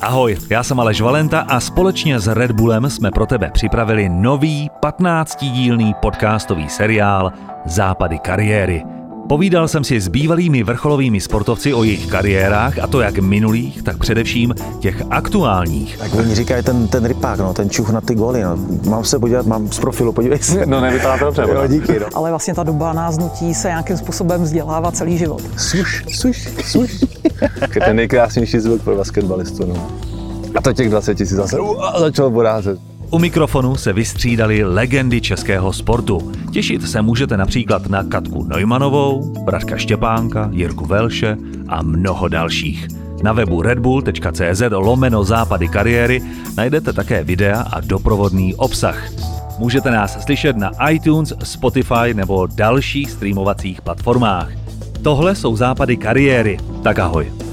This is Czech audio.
Ahoj, já jsem Aleš Valenta a společně s Red Bullem jsme pro tebe připravili nový 15-dílný podcastový seriál Západy kariéry. Povídal jsem si s bývalými vrcholovými sportovci o jejich kariérách, a to jak minulých, tak především těch aktuálních. Tak oni říkají ten, ten rypák, no, ten čuch na ty góly. No. Mám se podívat, mám z profilu, podívej se. No nevypadá to dobře. Jo, díky. No. Ale vlastně ta doba nás nutí se nějakým způsobem vzdělávat celý život. Suš, suš, suš. Je ten nejkrásnější zvuk pro basketbalistu. No. A to těch 20 tisíc zase uh, začal bodázet. U mikrofonu se vystřídali legendy českého sportu. Těšit se můžete například na Katku Neumanovou, Bratka Štěpánka, Jirku Velše a mnoho dalších. Na webu redbull.cz lomeno západy kariéry najdete také videa a doprovodný obsah. Můžete nás slyšet na iTunes, Spotify nebo dalších streamovacích platformách. Tohle jsou západy kariéry. Tak ahoj.